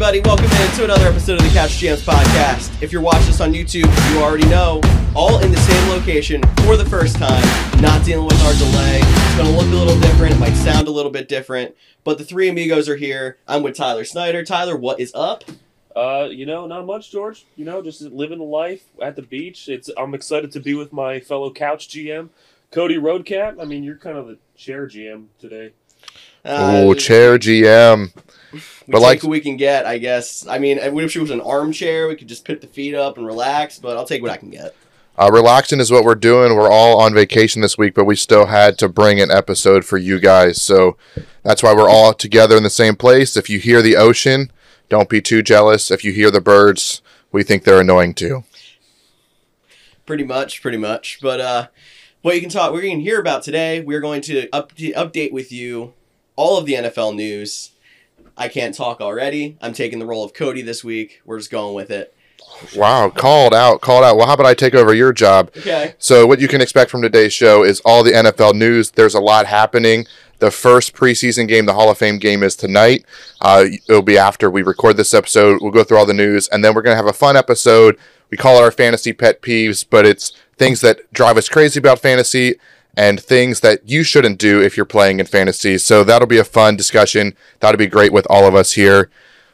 everybody. Welcome in to another episode of the Couch GMs podcast. If you're watching this on YouTube, you already know, all in the same location for the first time, not dealing with our delay. It's going to look a little different, it might sound a little bit different, but the three amigos are here. I'm with Tyler Snyder. Tyler, what is up? Uh, you know, not much, George. You know, just living the life at the beach. It's I'm excited to be with my fellow couch GM, Cody Roadcap. I mean, you're kind of the chair GM today. Uh, oh, chair GM. We but take like- what we can get, I guess. I mean, if she was an armchair. We could just put the feet up and relax, but I'll take what I can get. Uh, relaxing is what we're doing. We're all on vacation this week, but we still had to bring an episode for you guys. So that's why we're all together in the same place. If you hear the ocean, don't be too jealous. If you hear the birds, we think they're annoying too. Pretty much, pretty much. But uh, what you can talk, we're going to hear about today. We're going to up, update with you all of the NFL news. I can't talk already. I'm taking the role of Cody this week. We're just going with it. Wow, called out, called out. Well, how about I take over your job? Okay. So, what you can expect from today's show is all the NFL news. There's a lot happening. The first preseason game, the Hall of Fame game, is tonight. Uh, it'll be after we record this episode. We'll go through all the news, and then we're going to have a fun episode. We call it our fantasy pet peeves, but it's things that drive us crazy about fantasy and things that you shouldn't do if you're playing in fantasy. So, that'll be a fun discussion. That'll be great with all of us here.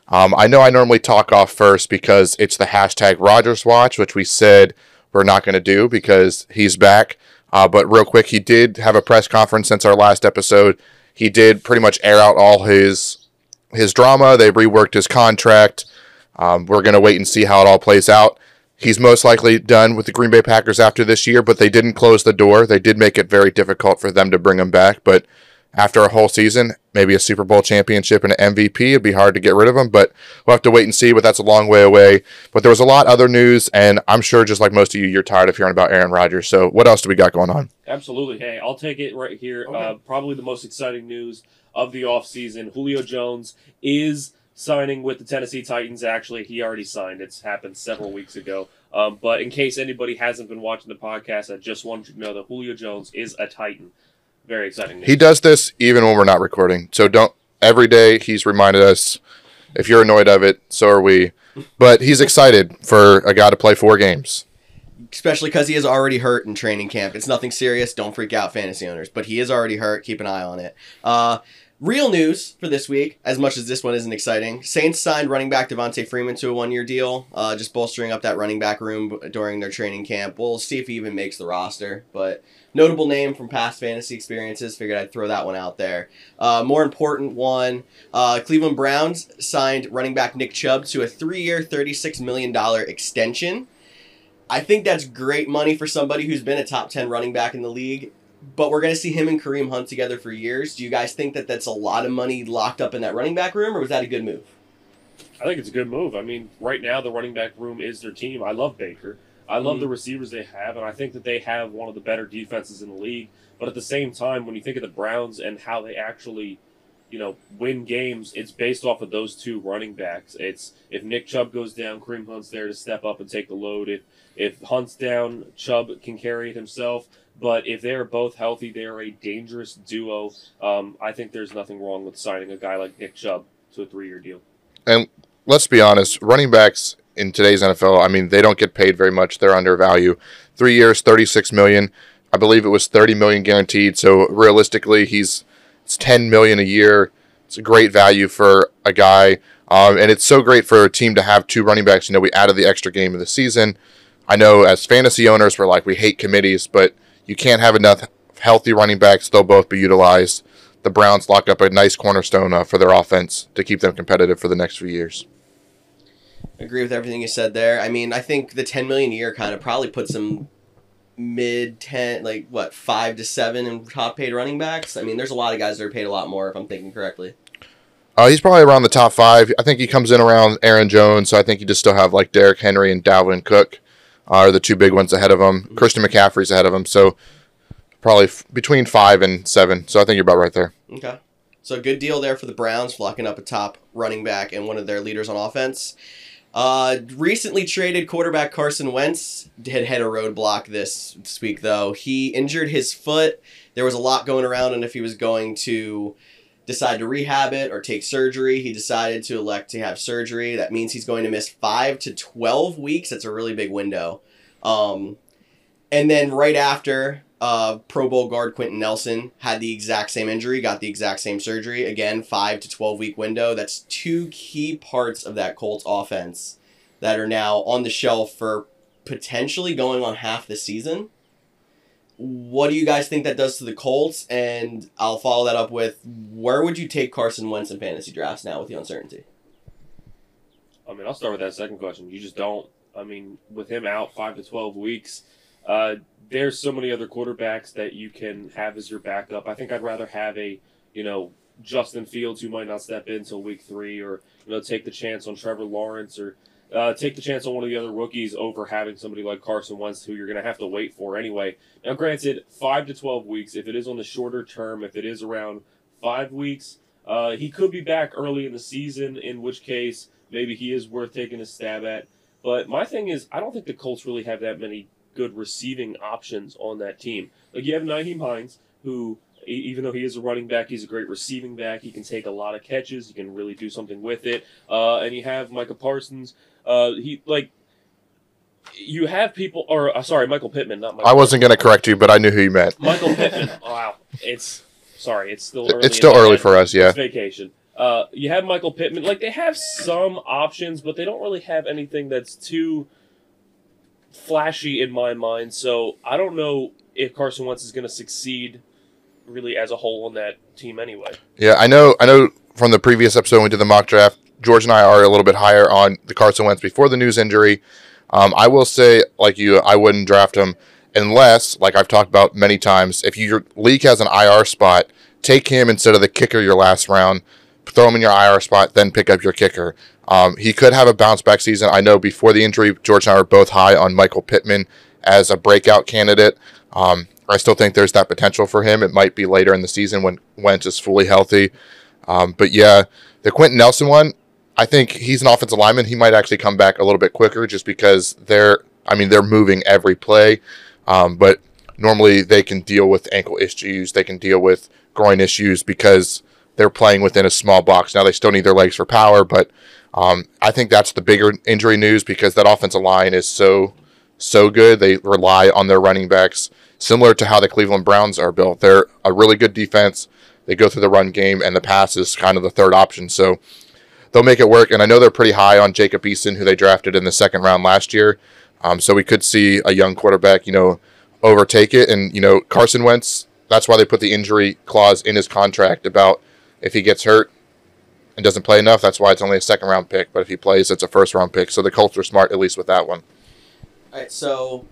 Um, I know I normally talk off first because it's the hashtag Rodgers Watch, which we said we're not going to do because he's back. Uh, but real quick, he did have a press conference since our last episode. He did pretty much air out all his his drama. They reworked his contract. Um, we're going to wait and see how it all plays out. He's most likely done with the Green Bay Packers after this year, but they didn't close the door. They did make it very difficult for them to bring him back. But after a whole season, maybe a Super Bowl championship and an MVP, it'd be hard to get rid of him. But we'll have to wait and see. But that's a long way away. But there was a lot other news, and I'm sure just like most of you, you're tired of hearing about Aaron Rodgers. So what else do we got going on? Absolutely. Hey, I'll take it right here. Okay. Uh, probably the most exciting news of the offseason. Julio Jones is signing with the Tennessee Titans. Actually, he already signed. It's happened several weeks ago. Um, but in case anybody hasn't been watching the podcast, I just wanted you to know that Julio Jones is a Titan. Very exciting news. He does this even when we're not recording. So don't every day he's reminded us. If you're annoyed of it, so are we. But he's excited for a guy to play four games. Especially because he is already hurt in training camp. It's nothing serious. Don't freak out, fantasy owners. But he is already hurt. Keep an eye on it. Uh, real news for this week, as much as this one isn't exciting. Saints signed running back Devonta Freeman to a one year deal, uh, just bolstering up that running back room during their training camp. We'll see if he even makes the roster. But notable name from past fantasy experiences. Figured I'd throw that one out there. Uh, more important one uh, Cleveland Browns signed running back Nick Chubb to a three year, $36 million extension. I think that's great money for somebody who's been a top 10 running back in the league. But we're going to see him and Kareem Hunt together for years. Do you guys think that that's a lot of money locked up in that running back room, or was that a good move? I think it's a good move. I mean, right now the running back room is their team. I love Baker. I love Mhm. the receivers they have, and I think that they have one of the better defenses in the league. But at the same time, when you think of the Browns and how they actually, you know, win games, it's based off of those two running backs. It's if Nick Chubb goes down, Kareem Hunt's there to step up and take the load. If if Hunt's down, Chubb can carry it himself. But if they're both healthy, they're a dangerous duo. Um, I think there's nothing wrong with signing a guy like Nick Chubb to a three-year deal. And let's be honest, running backs in today's NFL, I mean, they don't get paid very much. They're undervalued. Three years, thirty-six million. I believe it was thirty million guaranteed. So realistically, he's it's ten million a year. It's a great value for a guy, um, and it's so great for a team to have two running backs. You know, we added the extra game of the season. I know as fantasy owners, we're like we hate committees, but you can't have enough healthy running backs. They'll both be utilized. The Browns lock up a nice cornerstone uh, for their offense to keep them competitive for the next few years. agree with everything you said there. I mean, I think the 10 million a year kind of probably puts him mid 10, like what, 5 to 7 in top paid running backs. I mean, there's a lot of guys that are paid a lot more if I'm thinking correctly. Uh, he's probably around the top five. I think he comes in around Aaron Jones, so I think you just still have like Derrick Henry and Dalvin Cook are the two big ones ahead of him. Christian McCaffrey's ahead of him, so probably f- between five and seven. So I think you're about right there. Okay. So good deal there for the Browns, locking up a top running back and one of their leaders on offense. Uh, recently traded quarterback Carson Wentz had hit a roadblock this, this week, though. He injured his foot. There was a lot going around and if he was going to decide to rehab it or take surgery. He decided to elect to have surgery. That means he's going to miss five to 12 weeks. That's a really big window. Um, and then right after, uh, Pro Bowl guard Quentin Nelson had the exact same injury, got the exact same surgery. Again, five to 12 week window. That's two key parts of that Colts offense that are now on the shelf for potentially going on half the season. What do you guys think that does to the Colts? And I'll follow that up with where would you take Carson Wentz in fantasy drafts now with the uncertainty? I mean, I'll start with that second question. You just don't. I mean, with him out five to twelve weeks, uh, there's so many other quarterbacks that you can have as your backup. I think I'd rather have a, you know, Justin Fields who might not step in until week three, or you know, take the chance on Trevor Lawrence, or uh, take the chance on one of the other rookies over having somebody like Carson Wentz, who you're going to have to wait for anyway. Now, granted, five to twelve weeks. If it is on the shorter term, if it is around five weeks, uh, he could be back early in the season. In which case, maybe he is worth taking a stab at. But my thing is, I don't think the Colts really have that many good receiving options on that team. Like you have Nyheim Hines, who even though he is a running back, he's a great receiving back. He can take a lot of catches. He can really do something with it. Uh, and you have Micah Parsons. Uh, he like you have people, or uh, sorry, Michael Pittman, not Michael. I wasn't going to correct you, but I knew who you meant. Michael Pittman. wow, it's sorry, it's still early. It's still early for us, yeah. It's vacation. Uh, you have Michael Pittman. Like they have some options, but they don't really have anything that's too flashy in my mind. So I don't know if Carson Wentz is going to succeed really as a whole on that team anyway. Yeah, I know. I know from the previous episode when we did the mock draft, George and I are a little bit higher on the Carson Wentz before the news injury. Um, I will say, like you, I wouldn't draft him unless, like I've talked about many times, if your league has an IR spot, take him instead of the kicker your last round. Throw him in your IR spot, then pick up your kicker. Um, he could have a bounce back season. I know before the injury, George and I were both high on Michael Pittman as a breakout candidate. Um, I still think there's that potential for him. It might be later in the season when Wentz is fully healthy. Um, but yeah, the Quentin Nelson one, I think he's an offensive lineman. He might actually come back a little bit quicker just because they're, I mean, they're moving every play. Um, but normally they can deal with ankle issues, they can deal with groin issues because they're playing within a small box. Now they still need their legs for power, but um, I think that's the bigger injury news because that offensive line is so so good. They rely on their running backs, similar to how the Cleveland Browns are built. They're a really good defense. They go through the run game, and the pass is kind of the third option. So they'll make it work. And I know they're pretty high on Jacob Eason, who they drafted in the second round last year. Um, so we could see a young quarterback, you know, overtake it. And you know, Carson Wentz. That's why they put the injury clause in his contract about if he gets hurt and doesn't play enough. That's why it's only a second round pick. But if he plays, it's a first round pick. So the Colts are smart, at least with that one. All right, so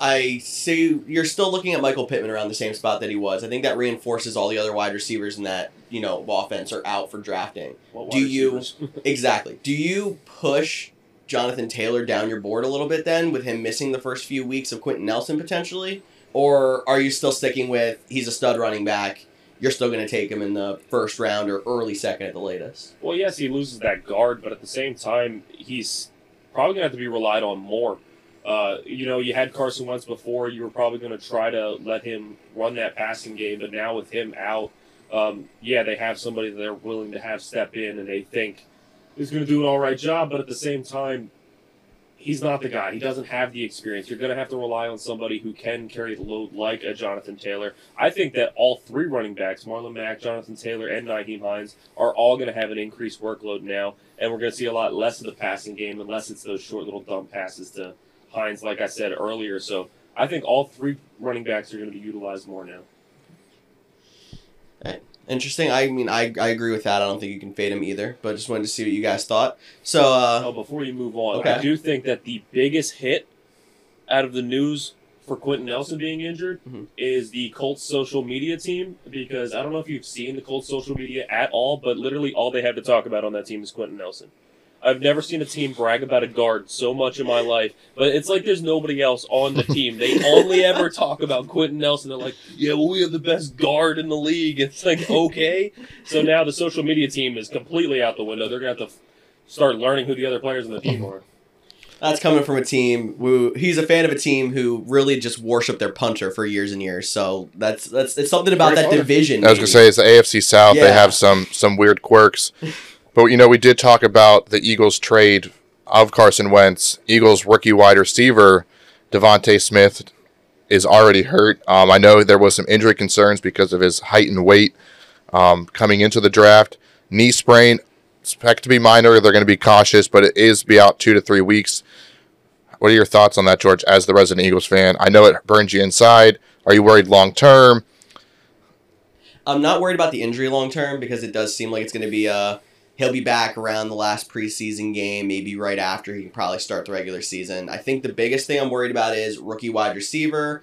I see you're still looking at Michael Pittman around the same spot that he was. I think that reinforces all the other wide receivers in that you know offense are out for drafting. What Do you- Exactly. Do you push Jonathan Taylor down your board a little bit then, with him missing the first few weeks of Quentin Nelson potentially, or are you still sticking with he's a stud running back? You're still going to take him in the first round or early second at the latest. Well, yes, he loses that guard, but at the same time, he's probably going to have to be relied on more. Uh, you know, you had Carson Wentz before. You were probably going to try to let him run that passing game, but now with him out, um, yeah, they have somebody that they're willing to have step in, and they think is going to do an all right job. But at the same time, he's not the guy. He doesn't have the experience. You're going to have to rely on somebody who can carry the load like a Jonathan Taylor. I think that all three running backs, Marlon Mack, Jonathan Taylor, and Nyheim Hines, are all going to have an increased workload now, and we're going to see a lot less of the passing game unless it's those short little dump passes to Hines, like I said earlier. So I think all three running backs are going to be utilized more now. Interesting. I mean, I, I agree with that. I don't think you can fade him either, but just wanted to see what you guys thought. So, uh, Oh, before you move on, Okay. I do think that the biggest hit out of the news for Quentin Nelson being injured Mhm. is the Colts social media team because I don't know if you've seen the Colts social media at all, but literally all they have to talk about on that team is Quentin Nelson. I've never seen a team brag about a guard so much in my life, but it's like there's nobody else on the team. They only ever talk about Quentin Nelson. They're like, yeah, well, we have the best guard in the league. It's like, okay. So now the social media team is completely out the window. They're going to have to start learning who the other players in the team are. That's coming from a team who he's a fan of a team who really just worship their punter for years and years. So that's that's it's something about that division. I was gonna maybe. say it's the AFC South. They have some some weird quirks, but you know we did talk about the Eagles trade of Carson Wentz. Eagles rookie wide receiver DeVonta Smith is already hurt. Um, I know there was some injury concerns because of his height and weight um, coming into the draft. Knee sprain, expect to be minor. They're going to be cautious, but it is be out two to three weeks. What are your thoughts on that, George? As the resident Eagles fan, I know it burns you inside. Are you worried long term? I'm not worried about the injury long term because it does seem like it's going to be uh he'll be back around the last preseason game, maybe right after he can probably start the regular season. I think the biggest thing I'm worried about is rookie wide receiver,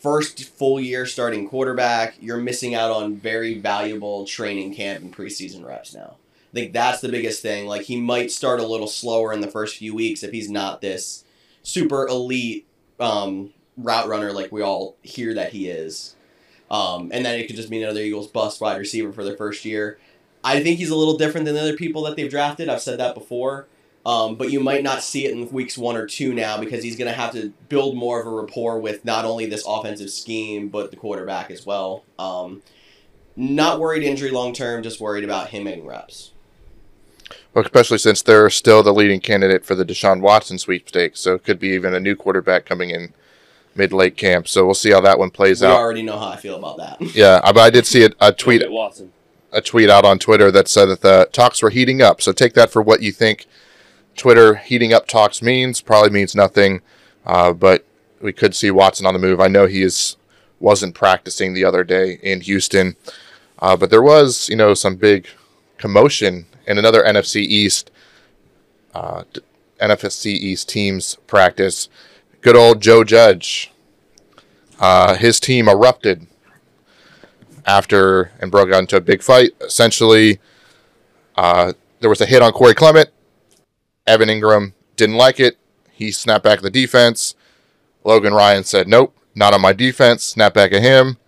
first full year starting quarterback. You're missing out on very valuable training camp and preseason reps now. I think that's the biggest thing. Like he might start a little slower in the first few weeks if he's not this super elite um, route runner like we all hear that he is. Um, and then it could just mean another Eagles bust wide receiver for their first year. I think he's a little different than the other people that they've drafted. I've said that before. Um, but you might not see it in weeks one or two now because he's going to have to build more of a rapport with not only this offensive scheme, but the quarterback as well. Um, not worried injury long term, just worried about him getting reps. Well, especially since they're still the leading candidate for the Deshaun Watson sweepstakes, so it could be even a new quarterback coming in mid late camp. So we'll see how that one plays We out. I already know how I feel about that. Yeah, I- but I did see a, a Tweet tweet Watson. A tweet out on Twitter that said that the talks were heating up. So take that for what you think. Twitter heating up talks means probably means nothing, uh, but we could see Watson on the move. I know he is wasn't practicing the other day in Houston, uh, but there was you know some big commotion in another NFC East uh, NFC East teams practice. Good old Joe Judge. Uh, his team erupted after and broke out into a big fight. Essentially, uh, there was a hit on Corey Clement. Evan Engram didn't like it. He snapped back the defense. Logan Ryan said, Nope, not on my defense. Snap back at him.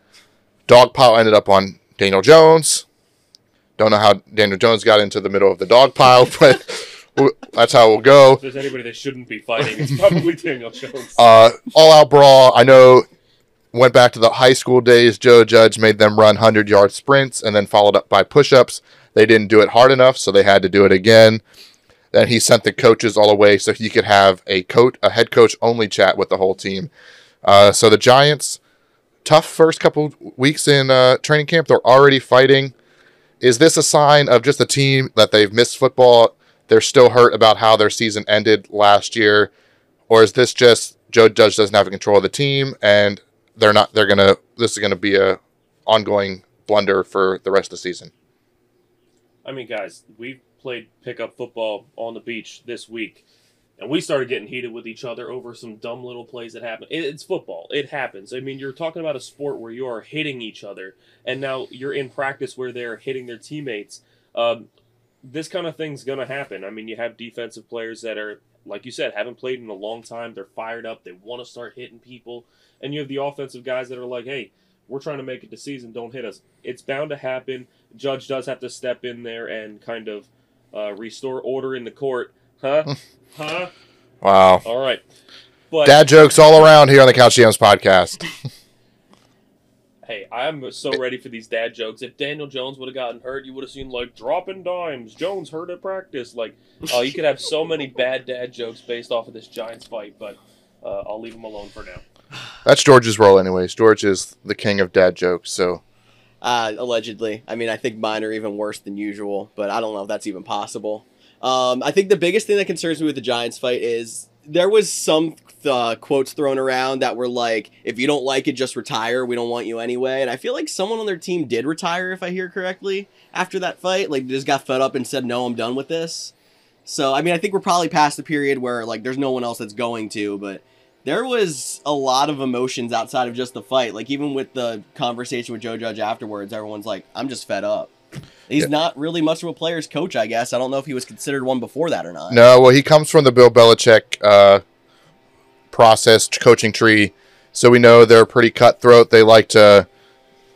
Dog pile ended up on Daniel Jones. Don't know how Daniel Jones got into the middle of the dog pile, but that's how we'll go. If there's anybody that shouldn't be fighting, it's probably Daniel Jones. Uh, all out brawl. I know. Went back to the high school days. Joe Judge made them run hundred yard sprints and then followed up by push ups. They didn't do it hard enough, so they had to do it again. Then he sent the coaches all away so he could have a coach, a head coach only chat with the whole team. Uh, so the Giants, tough first couple weeks in uh, training camp. They're already fighting. Is this a sign of just a team that they've missed football? They're still hurt about how their season ended last year, or is this just Joe Judge doesn't have control of the team and they're not? They're gonna. This is gonna be a ongoing blunder for the rest of the season. I mean, guys, we played pickup football on the beach this week, and we started getting heated with each other over some dumb little plays that happen. It- It's football; it happens. I mean, you're talking about a sport where you are hitting each other, and now you're in practice where they're hitting their teammates. Um, this kind of thing's gonna happen. I mean, you have defensive players that are, like you said, haven't played in a long time. They're fired up. They want to start hitting people, and you have the offensive guys that are like, "Hey, we're trying to make it to season. Don't hit us." It's bound to happen. Judge does have to step in there and kind of uh, restore order in the court. Huh? huh? Wow. All right. But Dad jokes all around here on the Couch GMs podcast. hey, I'm so ready for these dad jokes. If Daniel Jones would have gotten hurt, you would have seen like dropping dimes. Jones hurt at practice. Like, oh, you could have so many bad dad jokes based off of this Giants fight. But uh, I'll leave them alone for now. That's George's role, anyways. George is the king of dad jokes. So Uh, allegedly. I mean, I think mine are even worse than usual, but I don't know if that's even possible. Um, I think the biggest thing that concerns me with the Giants fight is there was some uh, quotes thrown around that were like, "If you don't like it, just retire. We don't want you anyway." And I feel like someone on their team did retire, if I hear correctly, after that fight. Like, just got fed up and said, "No, I'm done with this." So, I mean, I think we're probably past the period where like there's no one else that's going to, but there was a lot of emotions outside of just the fight. Like even with the conversation with Joe Judge afterwards, everyone's like, "I'm just fed up." He's Yeah. not really much of a player's coach, I guess. I don't know if he was considered one before that or not. no, well, he comes from the Bill Belichick uh, process coaching tree, so we know they're pretty cutthroat. They like to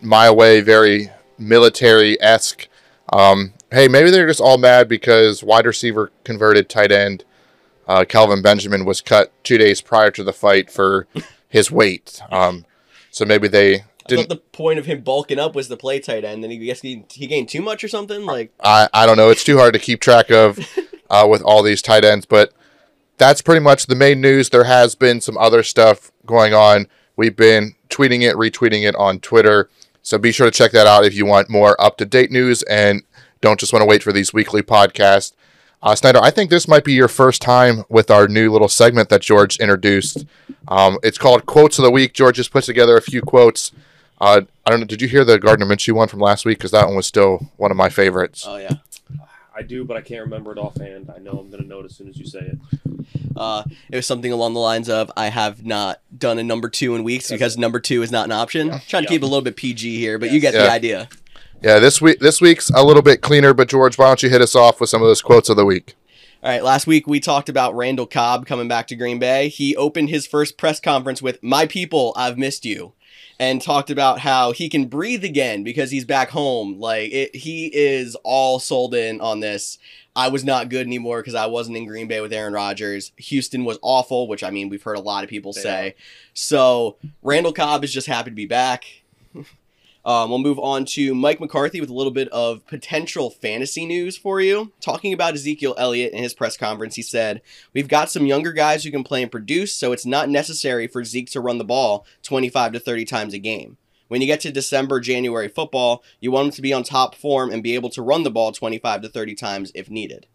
my way, very military esque. Um, hey, maybe they're just all mad because wide receiver converted tight end uh, Kelvin Benjamin was cut two days prior to the fight for his weight. Um, so maybe they didn't. the point of him bulking up was to play tight end, and he guess he, he gained too much or something. Like, I, I don't know. It's too hard to keep track of uh, with all these tight ends, but that's pretty much the main news. There has been some other stuff going on. We've been tweeting it, retweeting it on Twitter. So be sure to check that out if you want more up to date news and don't just want to wait for these weekly podcasts. Uh, Snyder, I think this might be your first time with our new little segment that George introduced. Um, it's called Quotes of the Week. George just put together a few quotes. Uh, I don't know. Did you hear the Gardner Minshew one from last week? Because that one was still one of my favorites. oh yeah. I do, but I can't remember it offhand. I know I'm going to know it as soon as you say it. Uh, it was something along the lines of, "I have not done a number two in weeks because number two is not an option." Trying to Yeah. keep a little bit PG here, but you get Yeah. the idea. Yeah, this week this week's a little bit cleaner, but George, why don't you hit us off with some of those quotes of the week? All right, last week we talked about Randall Cobb coming back to Green Bay. He opened his first press conference with "My people, I've missed you," and talked about how he can breathe again because he's back home. Like it, he is all sold in on this. I was not good anymore because I wasn't in Green Bay with Aaron Rodgers. Houston was awful, which I mean we've heard a lot of people They say. So Randall Cobb is just happy to be back. Um, we'll move on to Mike McCarthy with a little bit of potential fantasy news for you. Talking about Ezekiel Elliott in his press conference, he said, We've got some younger guys who can play and produce, so it's not necessary for Zeke to run the ball 25 to 30 times a game. When you get to December, January football, you want him to be on top form and be able to run the ball 25 to 30 times if needed.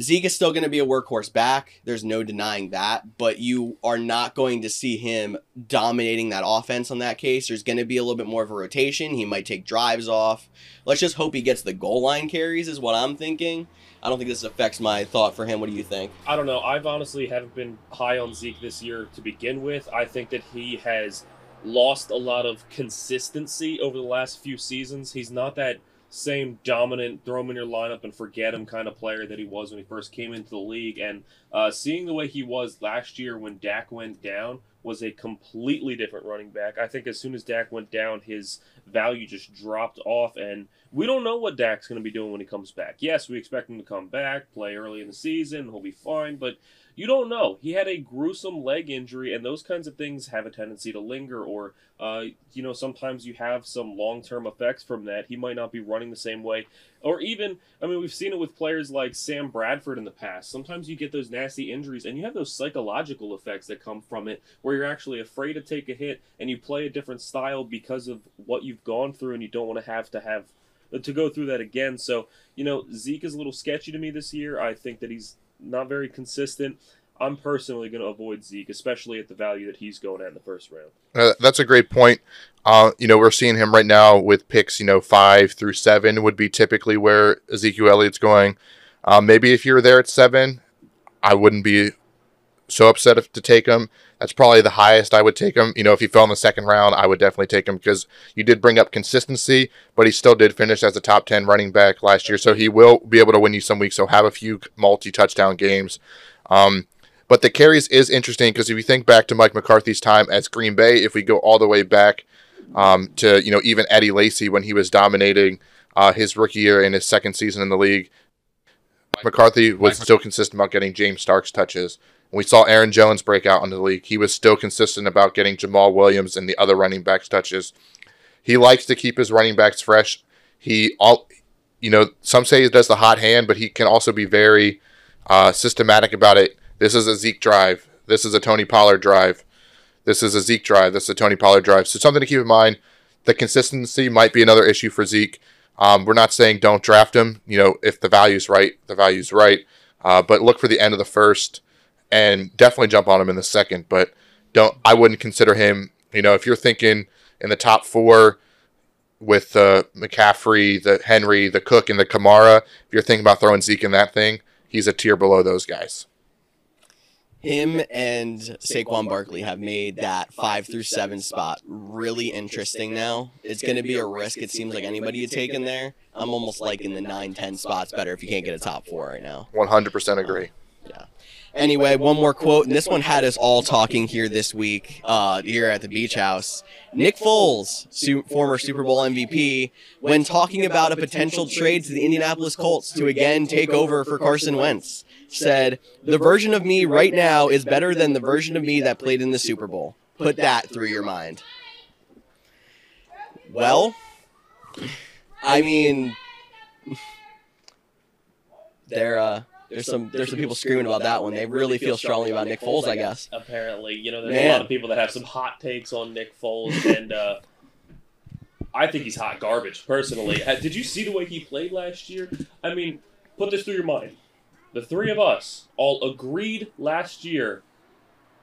Zeke is still going to be a workhorse back. There's no denying that, but you are not going to see him dominating that offense on that case. There's going to be a little bit more of a rotation. He might take drives off. Let's just hope he gets the goal line carries, is what I'm thinking. I don't think this affects my thought for him. What do you think? I don't know. I've honestly haven't been high on Zeke this year to begin with. I think that he has lost a lot of consistency over the last few seasons. He's not that same dominant throw him in your lineup and forget him kind of player that he was when he first came into the league. And uh, seeing the way he was last year when Dak went down was a completely different running back. I think as soon as Dak went down, his value just dropped off, and we don't know what Dak's going to be doing when he comes back. Yes, we expect him to come back, play early in the season, he'll be fine, but you don't know. He had a gruesome leg injury, and those kinds of things have a tendency to linger, or, uh, you know, sometimes you have some long term effects from that. He might not be running the same way. Or even, I mean, we've seen it with players like Sam Bradford in the past. Sometimes you get those nasty injuries, and you have those psychological effects that come from it, where you're actually afraid to take a hit, and you play a different style because of what you've gone through, and you don't want to have to have to go through that again. So, you know, Zeke is a little sketchy to me this year. I think that he's not very consistent. I'm personally going to avoid Zeke, especially at the value that he's going at in the first round. Uh, that's a great point. Uh, you know, we're seeing him right now with picks, you know, five through seven would be typically where Ezekiel Elliott's going. Uh, maybe if you're there at seven, I wouldn't be so upset if, to take him. That's probably the highest I would take him. You know, if he fell in the second round, I would definitely take him because you did bring up consistency, but he still did finish as a top 10 running back last year. So he will be able to win you some weeks. So have a few multi touchdown games. Um, but the carries is interesting because if you think back to Mike McCarthy's time as Green Bay, if we go all the way back um, to you know even Eddie Lacy when he was dominating uh, his rookie year in his second season in the league, Mike McCarthy was still consistent about getting James Starks touches. We saw Aaron Jones break out into the league, he was still consistent about getting Jamaal Williams and the other running backs touches. He likes to keep his running backs fresh. He all, you know, some say he does the hot hand, but he can also be very uh, systematic about it. This is a Zeke drive. This is a Tony Pollard drive. This is a Zeke drive. This is a Tony Pollard drive. So something to keep in mind. The consistency might be another issue for Zeke. Um, we're not saying don't draft him. You know, if the value's right, the value's right. Uh, but look for the end of the first, and definitely jump on him in the second. But don't. I wouldn't consider him. You know, if you're thinking in the top four with uh, McCaffrey, the Henry, the Cook, and the Kamara, if you're thinking about throwing Zeke in that thing, he's a tier below those guys. Him and Saquon Barkley have made that five through seven spot really interesting now. It's going to be a risk. It seems like anybody you take in there. I'm almost liking the nine, ten spots better if you can't get a top four right now. 100% agree. Anyway, one more quote, and this one had us all talking here this week, uh, here at the beach house. Nick Foles, su- former Super Bowl MVP, when talking about a potential trade to the Indianapolis Colts to again take over for Carson Wentz, said, The version of me right now is better than the version of me that played in the Super Bowl. Put that through your mind. Well, I mean, they're, uh, there's some there's some people screaming about that one. They really feel strongly about Nick Foles, I guess. Apparently, you know, there's Man. a lot of people that have some hot takes on Nick Foles, and uh, I think he's hot garbage. Personally, did you see the way he played last year? I mean, put this through your mind. The three of us all agreed last year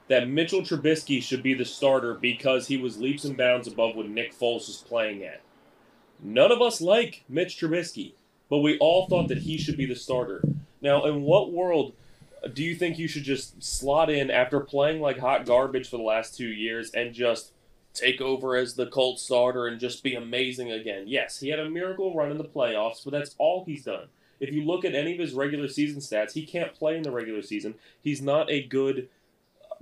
that Mitchell Trubisky should be the starter because he was leaps and bounds above what Nick Foles was playing at. None of us like Mitch Trubisky, but we all thought that he should be the starter. Now, in what world do you think you should just slot in after playing like hot garbage for the last two years and just take over as the Colts starter and just be amazing again? Yes, he had a miracle run in the playoffs, but that's all he's done. If you look at any of his regular season stats, he can't play in the regular season. He's not a good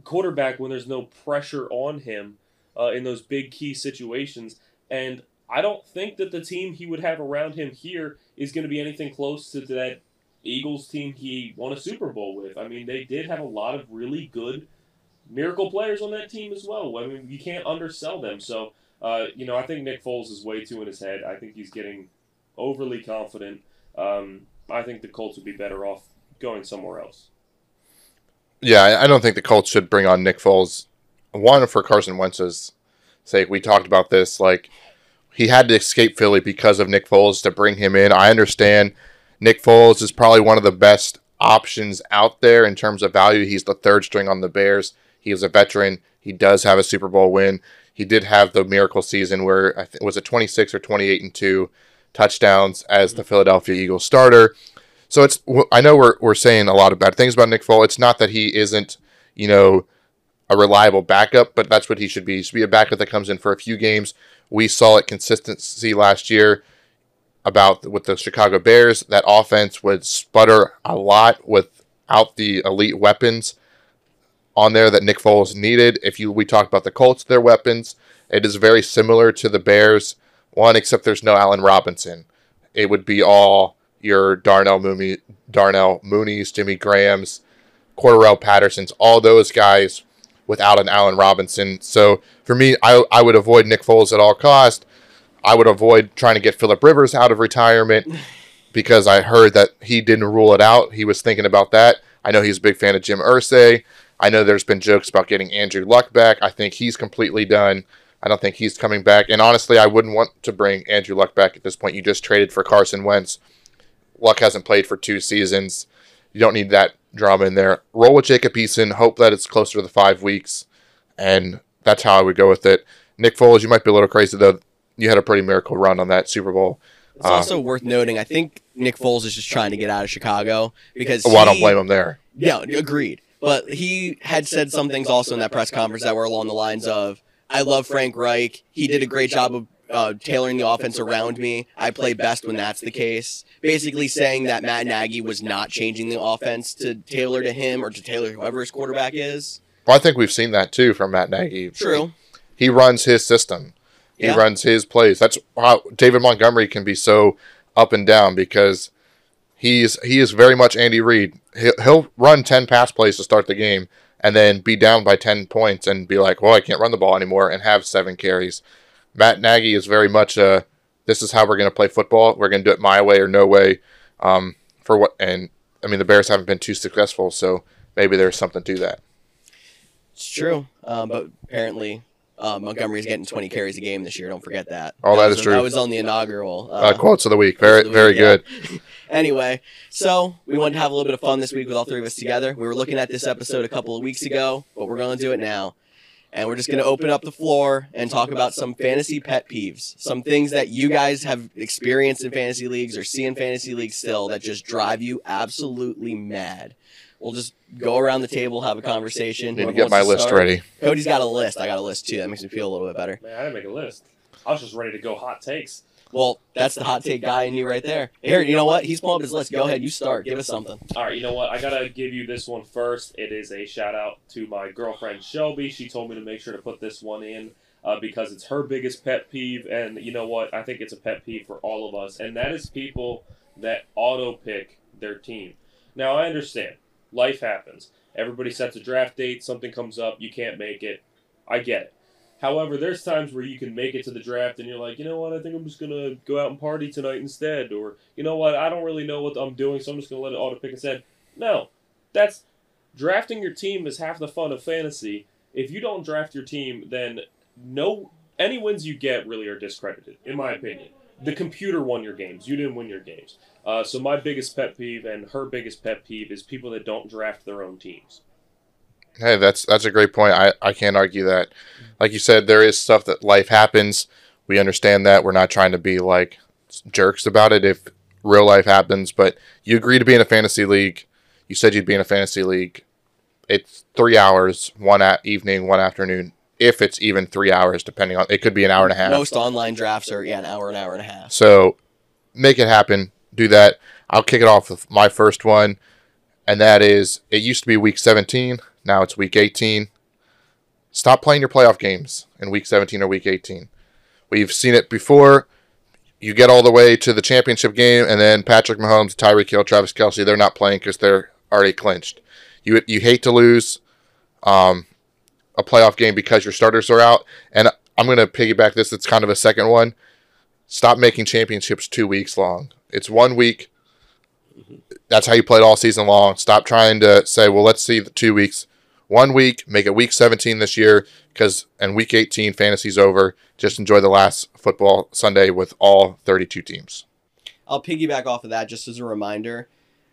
quarterback when there's no pressure on him uh, in those big key situations. And I don't think that the team he would have around him here is going to be anything close to that Eagles team he won a Super Bowl with. I mean, they did have a lot of really good miracle players on that team as well. I mean, you can't undersell them. So, uh, you know, I think Nick Foles is way too in his head. I think he's getting overly confident. Um, I think the Colts would be better off going somewhere else. Yeah, I- don't think the Colts should bring on Nick Foles. One for Carson Wentz's sake. We talked about this. Like he had to escape Philly because of Nick Foles to bring him in. I understand Nick Foles is probably one of the best options out there in terms of value. He's the third string on the Bears. He is a veteran. He does have a Super Bowl win. He did have the miracle season where I think was it 26 or 28 and 2 touchdowns as the Philadelphia Eagles starter. So it's I know we're we're saying a lot of bad things about Nick Foles. It's not that he isn't, you know, a reliable backup, but that's what he should be. He should be a backup that comes in for a few games. We saw it consistency last year about with the Chicago Bears. That offense would sputter a lot without the elite weapons on there that Nick Foles needed. If you we talked about the Colts, their weapons, it is very similar to the Bears. One, except there's no Allen Robinson. It would be all your Darnell Mooney, Darnell Mooney's, Jimmy Graham's, Cordell Patterson's, all those guys without an Allen Robinson. So for me, I, I would avoid Nick Foles at all cost. I would avoid trying to get Philip Rivers out of retirement because I heard that he didn't rule it out. He was thinking about that. I know he's a big fan of Jim Irsay. I know there's been jokes about getting Andrew Luck back. I think he's completely done. I don't think he's coming back. And honestly, I wouldn't want to bring Andrew Luck back at this point. You just traded for Carson Wentz. Luck hasn't played for two seasons. You don't need that drama in there. Roll with Jacob Eason. Hope that it's closer to the five weeks. And that's how I would go with it. Nick Foles, you might be a little crazy, though. You had a pretty miracle run on that Super Bowl. It's also worth noting. I think Nick Foles is just trying to get out of Chicago because. Well, I don't blame him there. Yeah, agreed. But he had said some things also in that press conference that were along the lines of, "I love Frank Reich. He did a great job of uh, tailoring the offense around me. I play best when that's the case." Basically saying that Matt Nagy was not changing the offense to tailor to him or to tailor whoever his quarterback is. Well, I think we've seen that too from Matt Nagy. True. He runs his system. He Yeah. runs his plays. That's how David Montgomery can be so up and down because he's he is very much Andy Reid. He'll, he'll run ten pass plays to start the game and then be down by ten points and be like, "Well, I can't run the ball anymore," and have seven carries. Matt Nagy is very much a this is how we're going to play football. We're going to do it my way or no way. Um, for what? And I mean, the Bears haven't been too successful, so maybe there's something to that. It's true. Um, but apparently. Uh, Montgomery's getting 20 carries a game this year. Don't forget that. All that was- is true. That was on the inaugural. Uh, quotes of the week, very Quotes of the very week, yeah. good. Anyway, so we wanted to have a little bit of fun this week with all three of us together. We were looking at this episode a couple of weeks ago, but we're going to do it now. And we're just going to open up the floor and talk about some fantasy pet peeves, some things that you guys have experienced in fantasy leagues or see in fantasy leagues still that just drive you absolutely mad. We'll just go around the table, have a conversation. Need to get wants my list start. ready. Cody's got a list. I got a list too. That makes me feel a little bit better. Man, I didn't make a list. I was just ready to go hot takes. Well, that's the hot take guy in you right there. Here, you know what? He's pulling up his list. Go ahead, you start. Give us something. All right, you know what? I gotta give you this one first. It is a shout out to my girlfriend Shelby. She told me to make sure to put this one in uh, because it's her biggest pet peeve, and you know what? I think it's a pet peeve for all of us, and that is people that auto pick their team. Now I understand, life happens. Everybody sets a draft date. Something comes up, you can't make it. I get it. However, there's times where you can make it to the draft and you're like, you know what, I think I'm just gonna go out and party tonight instead, or you know what, I don't really know what I'm doing, so I'm just gonna let it auto pick instead. No, that's drafting your team is half the fun of fantasy. If you don't draft your team, then no any wins you get really are discredited, in my opinion. The computer won your games. You didn't win your games. Uh, so my biggest pet peeve and her biggest pet peeve is people that don't draft their own teams. Hey, that's that's a great point. I, I can't argue that. Like you said, there is stuff that life happens. We understand that. We're not trying to be like jerks about it if real life happens, but you agree to be in a fantasy league. You said you'd be in a fantasy league. It's three hours, one at evening, one afternoon. If it's even three hours, depending on it could be an hour and a half. Most online drafts are yeah, an hour, an hour and a half. So make it happen. Do that. I'll kick it off with my first one, and that is it used to be week 17. Now it's week 18. Stop playing your playoff games in week 17 or week 18. We've seen it before. You get all the way to the championship game, and then Patrick Mahomes, Tyreek Hill, Travis Kelce, they're not playing because they're already clinched. You you hate to lose um, a playoff game because your starters are out. And I'm going to piggyback this. It's kind of a second one. Stop making championships two weeks long. It's one week. That's how you played all season long. Stop trying to say, well, let's see the two weeks. One week, make it week 17 this year because and week 18 fantasy's over. Just enjoy the last football Sunday with all 32 teams. I'll piggyback off of that just as a reminder.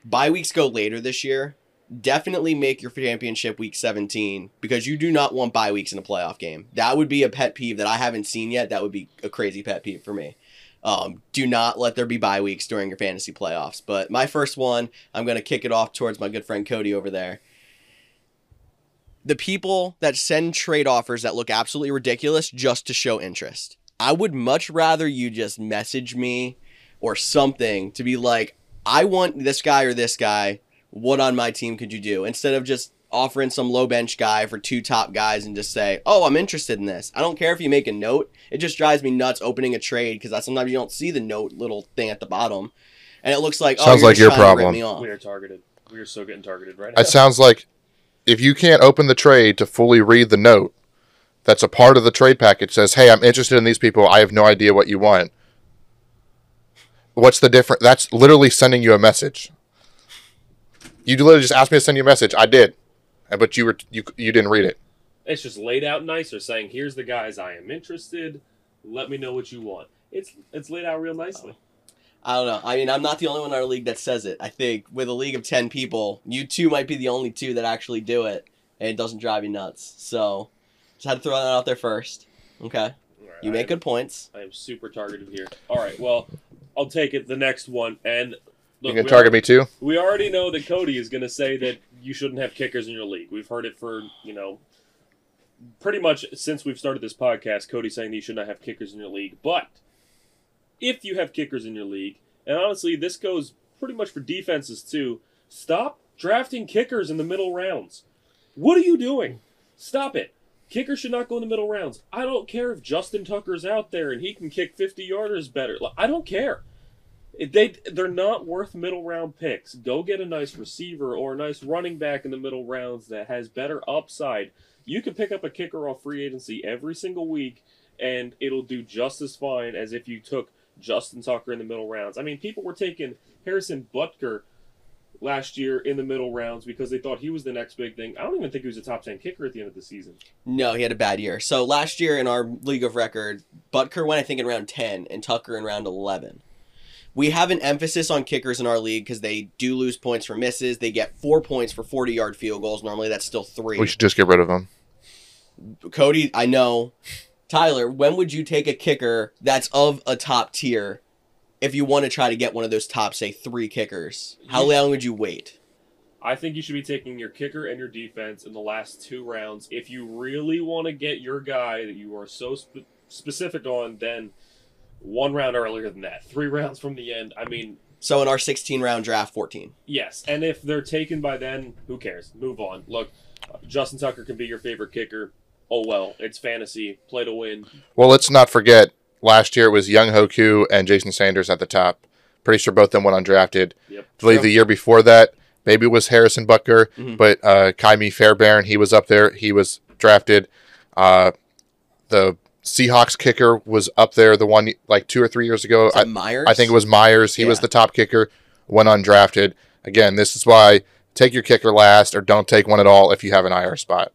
Bye weeks go later this year. Definitely make your championship week 17 because you do not want bye weeks in a playoff game. That would be a pet peeve that I haven't seen yet. That would be a crazy pet peeve for me. Um, do not let there be bye weeks during your fantasy playoffs. But my first one, I'm going to kick it off towards my good friend Cody over there. The people that send trade offers that look absolutely ridiculous just to show interest. I would much rather you just message me or something to be like, I want this guy or this guy. What on my team could you do? Instead of just offering some low bench guy for two top guys and just say, "Oh, I'm interested in this." I don't care if you make a note. It just drives me nuts opening a trade because sometimes you don't see the note little thing at the bottom, and it looks like oh, Sounds you're like your trying to rip problem. me off. We are targeted. We are so getting targeted right now. It sounds like if you can't open the trade to fully read the note that's a part of the trade package says, "Hey, I'm interested in these people. I have no idea what you want." What's the difference? That's literally sending you a message. You literally just asked me to send you a message. I did, but you were you you didn't read it. It's just laid out nicer, saying, "Here's the guys I am interested. Let me know what you want." It's it's laid out real nicely. I don't know. I mean, I'm not the only one in our league that says it. I think with a league of 10 people, you two might be the only two that actually do it, and it doesn't drive you nuts. So, just had to throw that out there first. Okay. All right, You I make am- good points. I am super targeted here. All right, well, I'll take it. The next one, and You can target al- me too. We already know that Cody is going to say that you shouldn't have kickers in your league. We've heard it for you know, pretty much since we've started this podcast. Cody saying that you should not have kickers in your league, but if you have kickers in your league, and honestly, this goes pretty much for defenses too. Stop drafting kickers in the middle rounds. What are you doing? Stop it. Kickers should not go in the middle rounds. I don't care if Justin Tucker's out there and he can kick 50 yarders better. I don't care. They they're not worth middle round picks. Go get a nice receiver or a nice running back in the middle rounds that has better upside. You can pick up a kicker off free agency every single week and it'll do just as fine as if you took Justin Tucker in the middle rounds. I mean, people were taking Harrison Butker last year in the middle rounds because they thought he was the next big thing. I don't even think he was a top 10 kicker at the end of the season. No, he had a bad year. So last year in our league of record, Butker went I think in round ten and Tucker in round eleven. We have an emphasis on kickers in our league because they do lose points for misses. They get four points for forty yard field goals. Normally that's still three. We should just get rid of them. Cody, I know. Tyler, when would you take a kicker that's of a top tier if you want to try to get one of those top, say, three kickers? How long would you wait? I think you should be taking your kicker and your defense in the last two rounds if you really want to get your guy that you are so sp- specific on then one round earlier than that, three rounds from the end. I mean, So in our 16 round draft, 14. yes. And if they're taken by then, who cares? Move on. Look, uh, Justin Tucker can be your favorite kicker. Oh well, it's fantasy. Play to win. Well, let's not forget last year it was Younghoe Koo and Jason Sanders at the top. Pretty sure both of them went undrafted. Yep. I believe True. the year before that, maybe it was Harrison Butker, Mhm. but uh, Kaimi Fairbairn, he was up there. He was drafted. Uh, the Seahawks kicker was up there. The one like two or three years ago. I, Myers? I think it was Myers. He was the top kicker, went undrafted. Again, this is why take your kicker last or don't take one at all if you have an IR spot.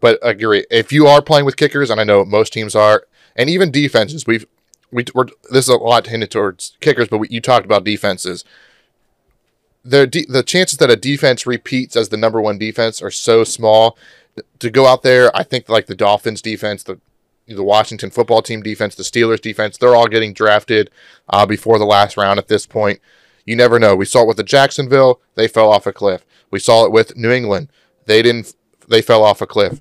But I agree, if you are playing with kickers, and I know most teams are, and even defenses, we've we, we're this is a lot hinted towards kickers, but we, you talked about defenses. The de- the chances that a defense repeats as the number one defense are so small. To go out there, I think like the Dolphins defense, the the Washington football team defense, the Steelers defense, they're all getting drafted uh, before the last round at this point. You never know. We saw it with the Jacksonville, they fell off a cliff. We saw it with New England. They didn't they fell off a cliff.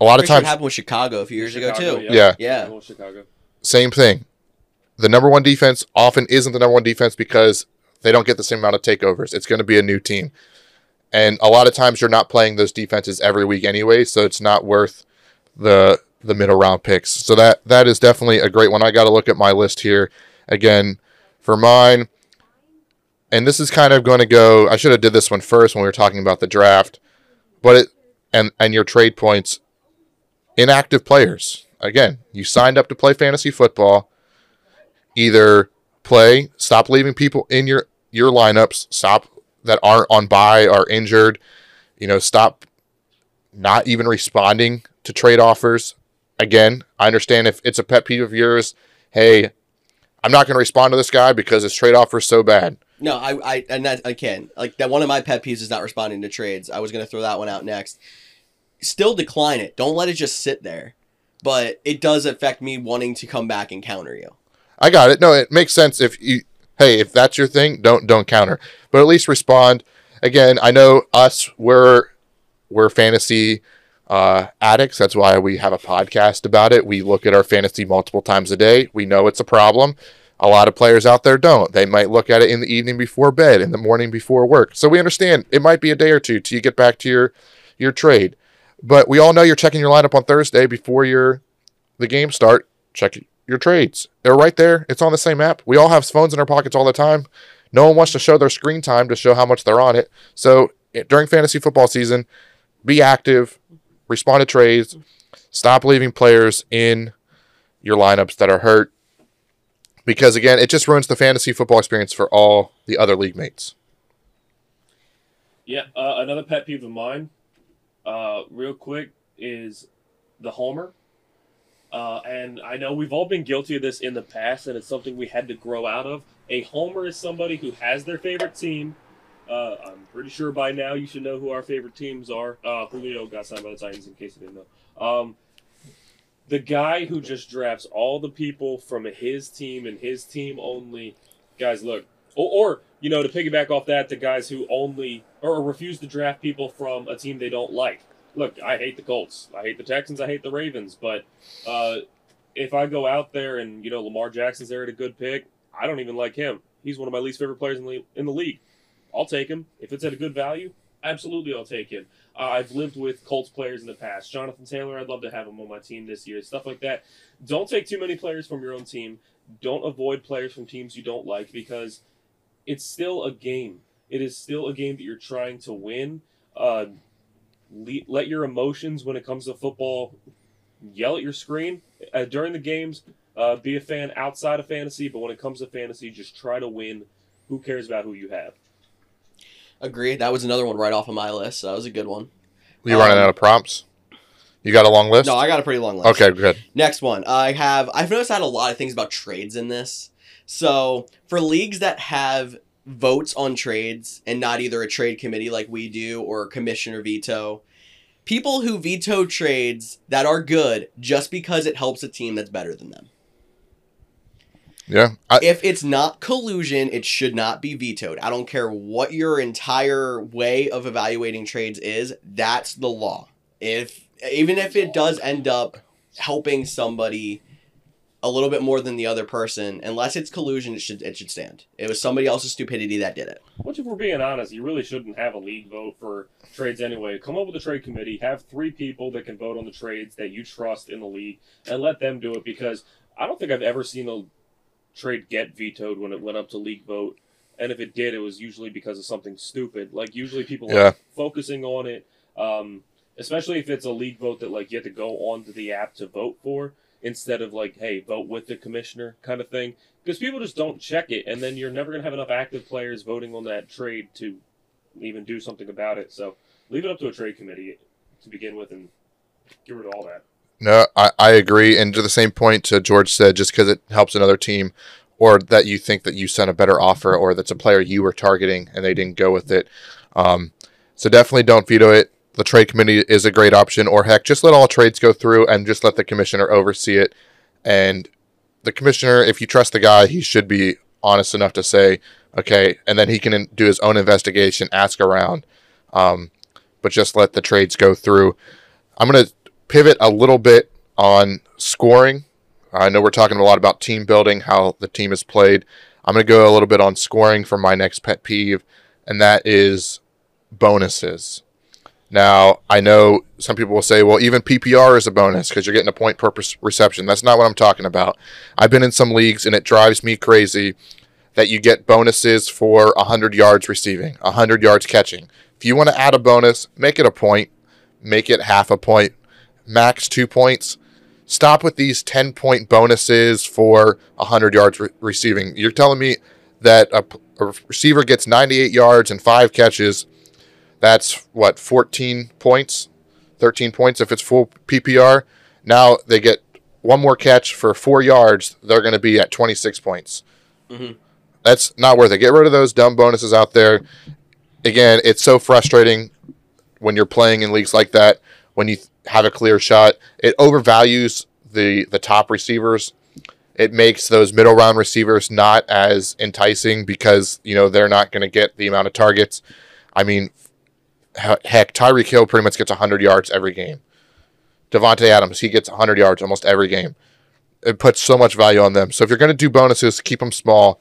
A lot of Pretty sure it times happened with Chicago a few years ago too. Yeah. Yeah. Well, Chicago. same thing. The number one defense often isn't the number one defense because they don't get the same amount of takeovers. It's going to be a new team. And a lot of times you're not playing those defenses every week anyway, so it's not worth the the middle round picks. So that that is definitely a great one. I got to look at my list here again for mine. And this is kind of going to go I should have did this one first when we were talking about the draft. But it and and your trade points inactive players. Again, you signed up to play fantasy football. Either play, stop leaving people in your your lineups, stop that aren't on bye or injured, you know, stop not even responding to trade offers. Again, I understand if it's a pet peeve of yours, hey, I'm not going to respond to this guy because his trade offer is so bad. No, I, I, and that I can like that. One of my pet peeves is not responding to trades. I was gonna throw that one out next. Still decline it. Don't let it just sit there. But it does affect me wanting to come back and counter you. I got it. No, it makes sense if you hey, if that's your thing, don't don't counter. But at least respond. Again, I know us we're we're fantasy uh, addicts. That's why we have a podcast about it. We look at our fantasy multiple times a day. We know it's a problem. A lot of players out there don't. They might look at it in the evening before bed, in the morning before work. So we understand it might be a day or two till you get back to your your trade. But we all know you're checking your lineup on Thursday before your the game start. Check your trades. They're right there. It's on the same app. We all have phones in our pockets all the time. No one wants to show their screen time to show how much they're on it. So during fantasy football season, be active, respond to trades, stop leaving players in your lineups that are hurt. Because again, it just ruins the fantasy football experience for all the other league mates. Yeah, uh, another pet peeve of mine, uh, real quick, is the homer. Uh, and I know we've all been guilty of this in the past, and it's something we had to grow out of. A homer is somebody who has their favorite team. Uh, I'm pretty sure by now you should know who our favorite teams are. Uh, Julio got signed by the Titans, in case you didn't know. Um, the guy who just drafts all the people from his team and his team only. Guys, look, or, or you know, to piggyback off that, the guys who only or refuse to draft people from a team they don't like. Look, I hate the Colts, I hate the Texans, I hate the Ravens, but uh, if I go out there and you know Lamar Jackson's there at a good pick, I don't even like him. He's one of my least favorite players in the in the league. I'll take him if it's at a good value. Absolutely, I'll take him. Uh, I've lived with Colts players in the past. Jonathan Taylor, I'd love to have him on my team this year. Stuff like that. Don't take too many players from your own team. Don't avoid players from teams you don't like because it's still a game. It is still a game that you're trying to win. Uh, le- let your emotions when it comes to football yell at your screen uh, during the games. Uh, be a fan outside of fantasy, but when it comes to fantasy, just try to win. Who cares about who you have? Agreed. That was another one right off of my list. So that was a good one. You running Um, out of prompts? You got a long list? No, I got a pretty long list. okay, good. Next one. I have I've noticed I had a lot of things about trades in this. So for leagues that have votes on trades and not either a trade committee like we do or commissioner veto, people who veto trades that are good just because it helps a team that's better than them. Yeah. I, If it's not collusion, it should not be vetoed. I don't care what your entire way of evaluating trades is, that's the law. If even if it does end up helping somebody a little bit more than the other person, unless it's collusion, it should it should stand. It was somebody else's stupidity that did it. Which, if we're being honest, you really shouldn't have a league vote for trades anyway. Come up with a trade committee, have three people that can vote on the trades that you trust in the league, and let them do it because I don't think I've ever seen a trade get vetoed when it went up to league vote. And if it did, it was usually because of something stupid. Like, usually people Yeah. are focusing on it, um, especially if it's a league vote that, like, you have to go onto the app to vote for instead of, like, hey, vote with the commissioner kind of thing because people just don't check it, and then you're never going to have enough active players voting on that trade to even do something about it. So leave it up to a trade committee to begin with, and get rid of all that. No, I, I agree. And to the same point to George said, just because it helps another team or that you think that you sent a better offer or that's a player you were targeting and they didn't go with it. Um, so definitely don't veto it. The trade committee is a great option, or heck, just let all trades go through and just let the commissioner oversee it. And the commissioner, if you trust the guy, he should be honest enough to say, okay, and then he can do his own investigation, ask around, um, but just let the trades go through. I'm going to pivot a little bit on scoring. I know we're talking a lot about team building, how the team is played. I'm going to go a little bit on scoring for my next pet peeve, and that is bonuses. Now, I know some people will say, well, even PPR is a bonus because you're getting a point per reception. That's not what I'm talking about. I've been in some leagues, and it drives me crazy that you get bonuses for 100 yards receiving, 100 yards catching. If you want to add a bonus, make it a point, make it half a point, max two points. Stop with these 10 point bonuses for 100 yards re- receiving. You're telling me that a receiver gets 98 yards and five catches. That's what, 14 points? 13 points if it's full PPR. Now they get one more catch for four yards. They're going to be at 26 points. Mhm. That's not worth it. Get rid of those dumb bonuses out there. Again, it's so frustrating when you're playing in leagues like that when you have a clear shot. It overvalues the the top receivers. It makes those middle round receivers not as enticing because you know they're not going to get the amount of targets. I mean, heck, Tyreek Hill pretty much gets 100 yards every game. Davante Adams, he gets 100 yards almost every game. It puts so much value on them. So if you're going to do bonuses, keep them small.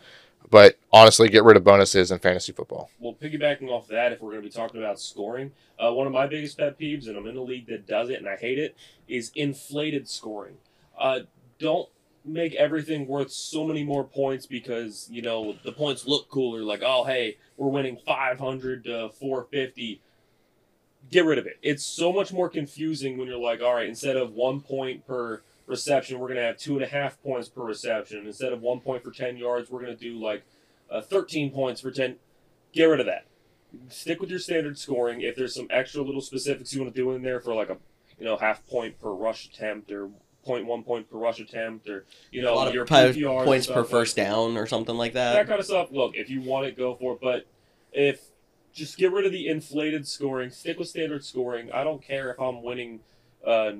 But honestly, get rid of bonuses in fantasy football. Well, piggybacking off that, if we're going to be talking about scoring, uh, one of my biggest pet peeves, and I'm in a league that does it, and I hate it, is inflated scoring. Uh, don't make everything worth so many more points because you know the points look cooler. Like, oh, hey, we're winning 500 to 450. Get rid of it. It's so much more confusing when you're like, all right, instead of one point per reception, we're going to have two and a half points per reception. Instead of one point for 10 yards, we're going to do like uh, 13 points for 10. Get rid of that. Stick with your standard scoring. If there's some extra little specifics you want to do in there for like a, you know, half point per rush attempt or point one point per rush attempt or you know a lot of your PPR points per like first down or something like that that. kind of stuff. Look, if you want it, go for it. But if just get rid of the inflated scoring, stick with standard scoring. I don't care if I'm winning uh,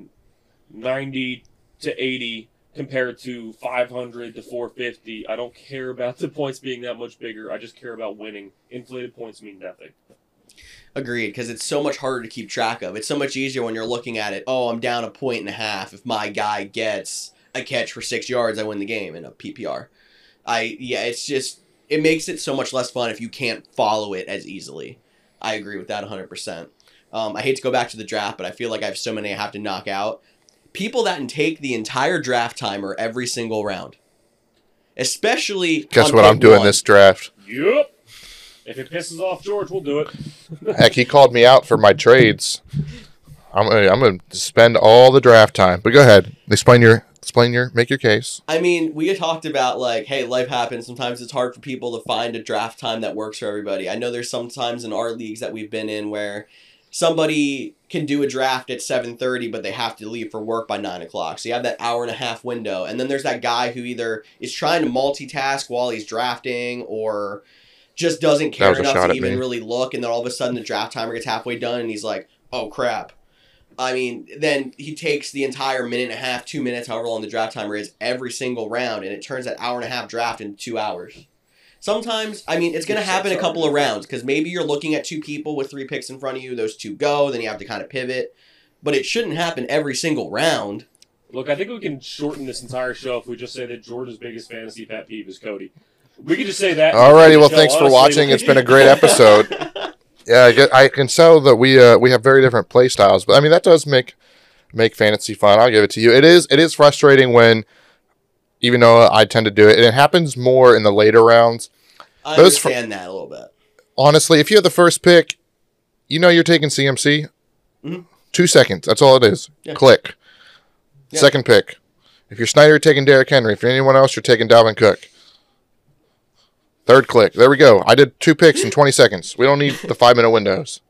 90 to 80 compared to 500 to 450. I don't care about the points being that much bigger. I just care about winning. Inflated points mean nothing. Agreed, because it's so much harder to keep track of. It's so much easier when you're looking at it. Oh, I'm down a point and a half. If my guy gets a catch for six yards, I win the game in a PPR. I yeah, it's just it makes it so much less fun if you can't follow it as easily. I agree with that 100. percent um, I hate to go back to the draft, but I feel like I have so many I have to knock out. People that can take the entire draft timer every single round, especially. Guess what I'm doing one. this draft? Yep. If it pisses off George, we'll do it. Heck, he called me out for my trades. I'm gonna, I'm going to spend all the draft time. But go ahead, explain your explain your make your case. I mean, we had talked about like, hey, life happens. Sometimes it's hard for people to find a draft time that works for everybody. I know there's sometimes in our leagues that we've been in where somebody can do a draft at 7.30 but they have to leave for work by 9 o'clock. So you have that hour and a half window. And then there's that guy who either is trying to multitask while he's drafting or just doesn't care enough to even me. really look. And then all of a sudden the draft timer gets halfway done and he's like oh crap. I mean, then he takes the entire minute and a half, two minutes, however long the draft timer is, every single round, and it turns that hour and a half draft into two hours. Sometimes, I mean, it's going to happen a couple of rounds because maybe you're looking at two people with three picks in front of you, those two go, then you have to kind of pivot. But it shouldn't happen every single round. Look, I think we can shorten this entire show if we just say that George's biggest fantasy pet peeve is Cody. We could just say that. Alrighty, well, So, thanks for watching. It's been a great episode. Yeah, I, get, I can tell that we uh, we have very different play styles, but I mean that does make make fantasy fun. I'll give it to you. It is it is frustrating when, even though I tend to do it, and it happens more in the later rounds. I Those fr- understand that a little bit. Honestly, if you have the first pick, you know you're taking CMC. Mhm. Two seconds. That's all it is. Yeah. Click. Yeah. Second pick. If you're Snyder, you're taking Derrick Henry. If you're anyone else, you're taking Dalvin Cook. Third click. There we go. I did two picks in 20 seconds. We don't need the five minute windows.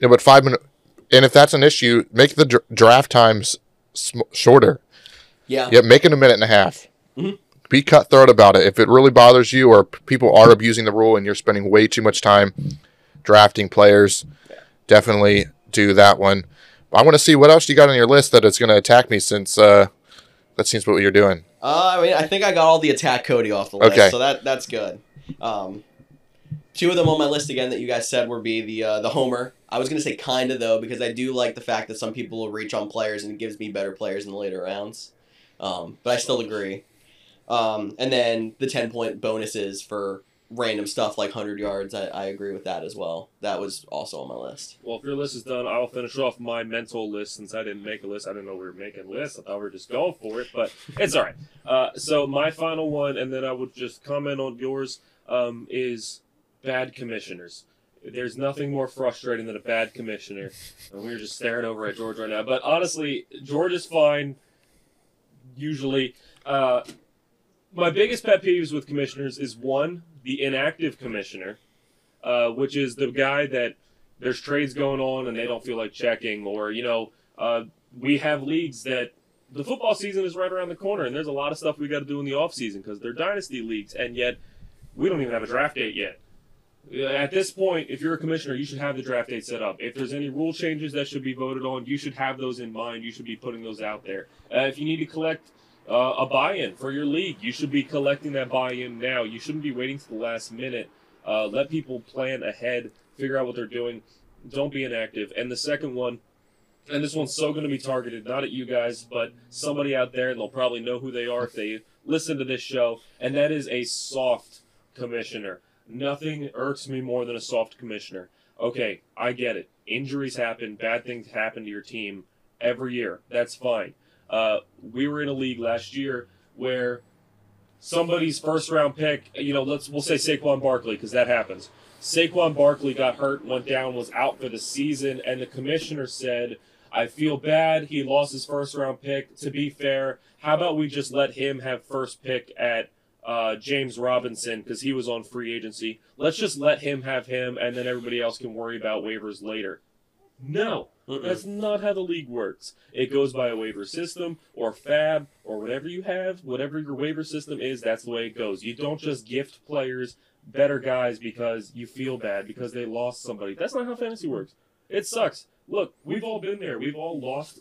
Yeah, but five minute. And if that's an issue, make the dr- draft times sm- shorter. Yeah. Yeah, make it a minute and a half. Mhm. Be cutthroat about it. If it really bothers you, or people are abusing the rule, and you're spending way too much time drafting players, definitely do that one. I want to see what else you got on your list that is going to attack me, since uh, that seems what you're doing. Uh, I mean, I think I got all the attack Cody off the list, Okay. so that that's good. Um, two of them on my list again that you guys said would be the uh, the homer. I was gonna say kinda though because I do like the fact that some people will reach on players and it gives me better players in the later rounds. Um, but I still agree. Um, and then the ten point bonuses for random stuff like hundred yards. I, I agree with that as well. That was also on my list. Well, if your list is done, I'll finish off my mental list since I didn't make a list. I didn't know we were making lists. I thought we were just going for it, but it's all right. Uh, so my final one, and then I would just comment on yours, um, is bad commissioners. There's nothing more frustrating than a bad commissioner. And we are just staring over at George right now. But honestly, George is fine. Usually, uh, my biggest pet peeves with commissioners is one, the inactive commissioner, uh, which is the guy that there's trades going on and they don't feel like checking, or you know, uh, we have leagues that the football season is right around the corner, and there's a lot of stuff we got to do in the off season because they're dynasty leagues, and yet we don't even have a draft date yet. Uh, At this point, if you're a commissioner, you should have the draft date set up. If there's any rule changes that should be voted on, you should have those in mind. You should be putting those out there. Uh, if you need to collect uh, a buy-in for your league, you should be collecting that buy-in now. You shouldn't be waiting to the last minute. Uh, let people plan ahead, figure out what they're doing. Don't be inactive. And the second one, and this one's so going to be targeted not at you guys, but somebody out there, and they'll probably know who they are if they listen to this show, and that is a soft commissioner. Nothing irks me more than a soft commissioner. Okay, I get it. Injuries happen, bad things happen to your team every year. That's fine. Uh, we were in a league last year where somebody's first round pick, you know, let's we'll say Saquon Barkley because that happens. Saquon Barkley got hurt, went down, was out for the season, and the commissioner said, "I feel bad. He lost his first round pick. To be fair, how about we just let him have first pick at uh, James Robinson because he was on free agency. Let's just let him have him, and then everybody else can worry about waivers later." No, Mm-mm. that's not how the league works. It goes by a waiver system or fab or whatever you have, whatever your waiver system is, that's the way it goes. You don't just gift players better guys because you feel bad because they lost somebody. That's not how fantasy works. It sucks. Look, we've all been there. We've all lost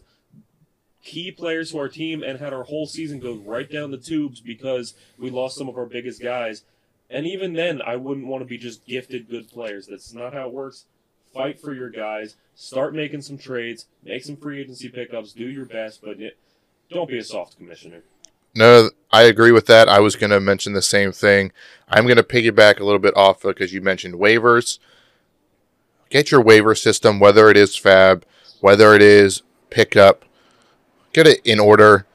key players to our team and had our whole season go right down the tubes because we lost some of our biggest guys. And even then, I wouldn't want to be just gifted good players. That's not how it works. Fight for your guys. Start making some trades. Make some free agency pickups. Do your best, but it, don't be a soft commissioner. No, I agree with that. I was going to mention the same thing. I'm going to piggyback a little bit off because you mentioned waivers. Get your waiver system, whether it is Fab, whether it is pickup, get it in order.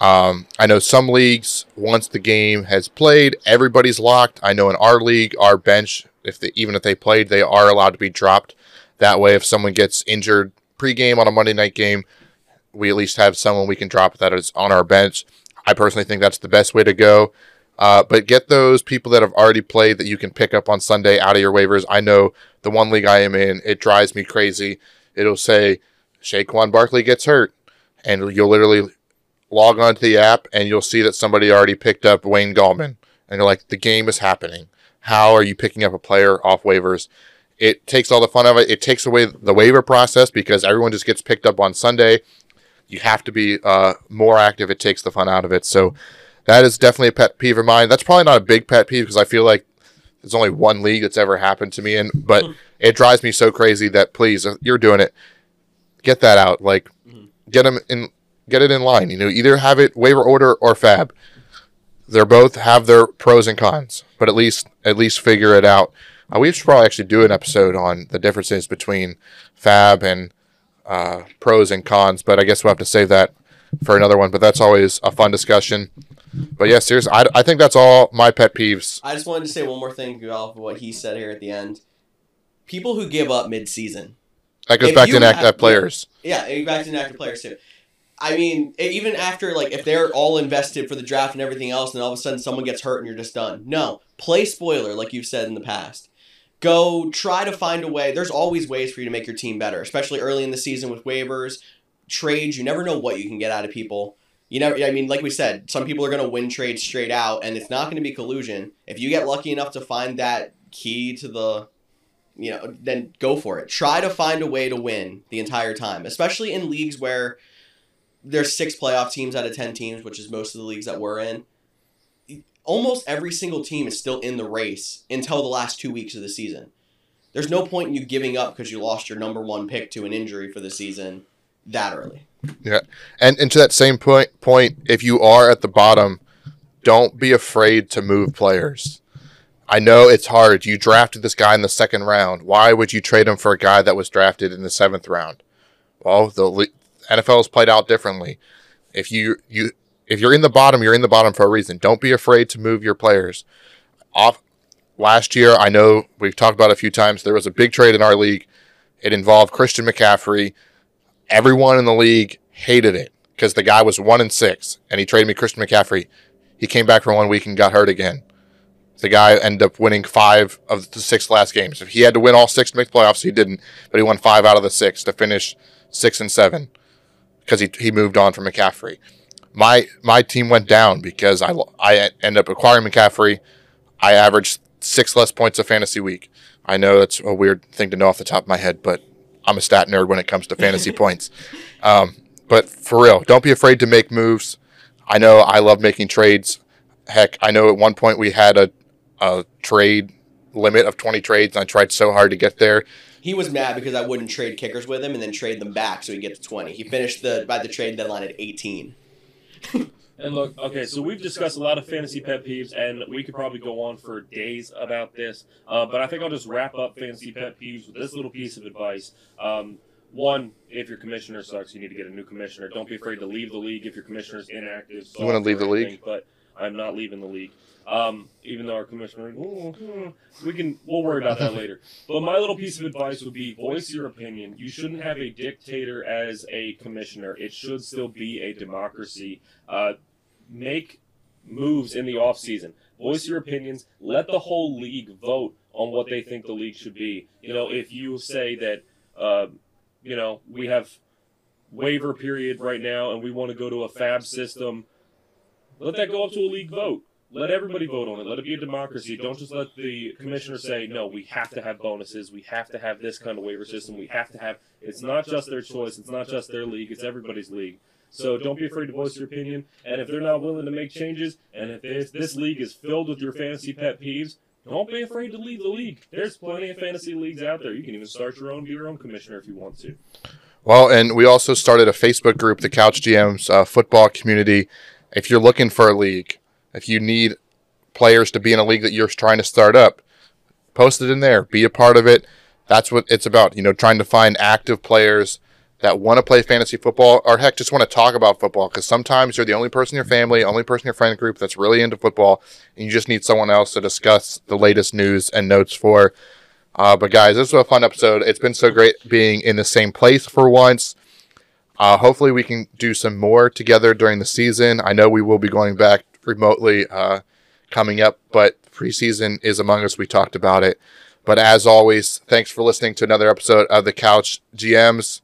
Um, I know some leagues, once the game has played, everybody's locked. I know in our league, our bench, if they, even if they played, they are allowed to be dropped. That way, if someone gets injured pregame on a Monday night game, we at least have someone we can drop that is on our bench. I personally think that's the best way to go. Uh, but get those people that have already played that you can pick up on Sunday out of your waivers. I know the one league I am in, it drives me crazy. It'll say Saquon Barkley gets hurt, and you'll literally log onto the app and you'll see that somebody already picked up Wayne Gallman, and you're like, the game is happening. How are you picking up a player off waivers? It takes all the fun of it. It takes away the waiver process because everyone just gets picked up on Sunday you have to be uh, more active. It takes the fun out of it. So that is definitely a pet peeve of mine. That's probably not a big pet peeve because I feel like there's only one league that's ever happened to me in, but it drives me so crazy that please, if you're doing it, get that out. Like, Mhm. get them in, get it in line. You know, either have it waiver order or fab. They're both have their pros and cons, but at least at least figure it out. Uh, we should probably actually do an episode on the differences between fab and uh, pros and cons, but I guess we'll have to save that for another one. But that's always a fun discussion. But yeah, seriously, I, I think that's all my pet peeves. I just wanted to say one more thing off of what he said here at the end. People who give up mid-season. That goes If back to inactive have- players. Yeah, back to inactive players too. I mean, even after like if they're all invested for the draft and everything else, and all of a sudden someone gets hurt and you're just done. No, play spoiler like you've said in the past. Go try to find a way. There's always ways for you to make your team better, especially early in the season with waivers, trades. You never know what you can get out of people. You never. I mean, like we said, some people are going to win trades straight out, and it's not going to be collusion. If you get lucky enough to find that key to the you know, then go for it. Try to find a way to win the entire time, especially in leagues where there's six playoff teams out of 10 teams, which is most of the leagues that we're in. Almost every single team is still in the race until the last two weeks of the season. There's no point in you giving up because you lost your number one pick to an injury for the season that early. Yeah, and and to that same point point, if you are at the bottom, don't be afraid to move players. I know it's hard. You drafted this guy in the second round. Why would you trade him for a guy that was drafted in the seventh round? Well, the has played out differently. If you you if you're in the bottom, you're in the bottom for a reason. Don't be afraid to move your players. Off last year, I know we've talked about it a few times. There was a big trade in our league. It involved Christian McCaffrey. Everyone in the league hated it because the guy was one and six, and he traded me Christian McCaffrey. He came back for one week and got hurt again. The guy ended up winning five of the six last games. If he had to win all six to make the playoffs, he didn't, but he won five out of the six to finish six and seven because he, he moved on from McCaffrey. My my team went down because I I ended up acquiring McCaffrey. I averaged six less points a fantasy week. I know that's a weird thing to know off the top of my head, but I'm a stat nerd when it comes to fantasy points. Um, but for real, don't be afraid to make moves. I know I love making trades. Heck, I know at one point we had a, a trade limit of 20 trades, and I tried so hard to get there. He was mad because I wouldn't trade kickers with him and then trade them back so he gets 20. He finished the by the trade deadline at 18. And look, okay, so we've discussed a lot of fantasy pet peeves, and we could probably go on for days about this. Uh, but I think I'll just wrap up fantasy pet peeves with this little piece of advice. Um, one, if your commissioner sucks, you need to get a new commissioner. Don't be afraid to leave the league if your commissioner is inactive. You wanna leave the league? But I'm not leaving the league. Um, even though our commissioner, "Oh, hmm," we can, we'll worry about that later. But my little piece of advice would be voice your opinion. You shouldn't have a dictator as a commissioner. It should still be a democracy. Uh, make moves in the off season. Voice your opinions. Let the whole league vote on what they think the league should be. You know, if you say that, uh, you know, we have waiver period right now and we want to go to a fab system, let that go up to a league vote. Let everybody vote on it. Let it be a democracy. Don't just let the commissioner say, no, we have to have bonuses. We have to have this kind of waiver system. We have to have. It's not just their choice. It's not just their league. It's everybody's league. So don't be afraid to voice your opinion. And if they're not willing to make changes, and if this, this league is filled with your fantasy pet peeves, don't be afraid to leave the league. There's plenty of fantasy leagues out there. You can even start your own, be your own commissioner if you want to. Well, and we also started a Facebook group, the Couch GMs uh, football community. If you're looking for a league, if you need players to be in a league that you're trying to start up, post it in there. Be a part of it. That's what it's about. You know, trying to find active players that want to play fantasy football or heck just want to talk about football because sometimes you're the only person in your family, only person in your friend group that's really into football, and you just need someone else to discuss the latest news and notes for. Uh, but guys, this was a fun episode. It's been so great being in the same place for once. Uh, hopefully, we can do some more together during the season. I know we will be going back remotely uh, coming up, but preseason is among us. We talked about it. But as always, thanks for listening to another episode of the Couch GMs.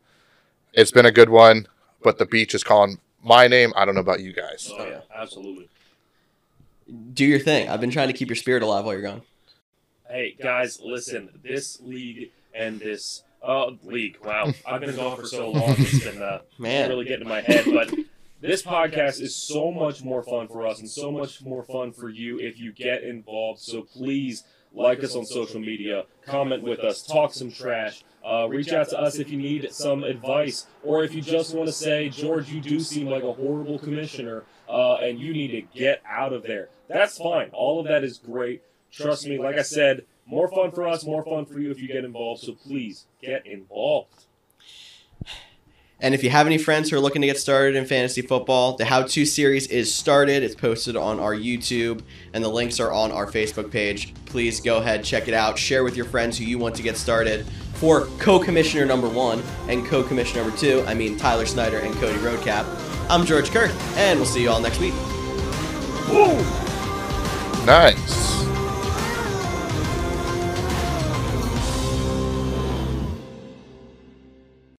It's been a good one, but the beach is calling my name. I don't know about you guys. Oh, yeah, absolutely. Do your thing. I've been trying to keep your spirit alive while you're gone. Hey, guys, listen. This league and this uh, league, wow. I've been gone for so long. It's been uh, Man. really getting in my head. But this podcast is so much more fun for us and so much more fun for you if you get involved. So please like us on social media, comment with us, talk some trash. Uh, reach out to us if you need some advice, or if you just want to say, George, you do seem like a horrible commissioner, uh, and you need to get out of there. That's fine. All of that is great. Trust me, like I said, more fun for us, more fun for you if you get involved. So please get involved. And if you have any friends who are looking to get started in fantasy football, the How To series is started. It's posted on our YouTube, and the links are on our Facebook page. Please go ahead, check it out, share with your friends who you want to get started. For co commissioner number one and co commissioner number two, I mean Tyler Snyder and Cody Roadcap, I'm George Kerth, and we'll see you all next week. Nice.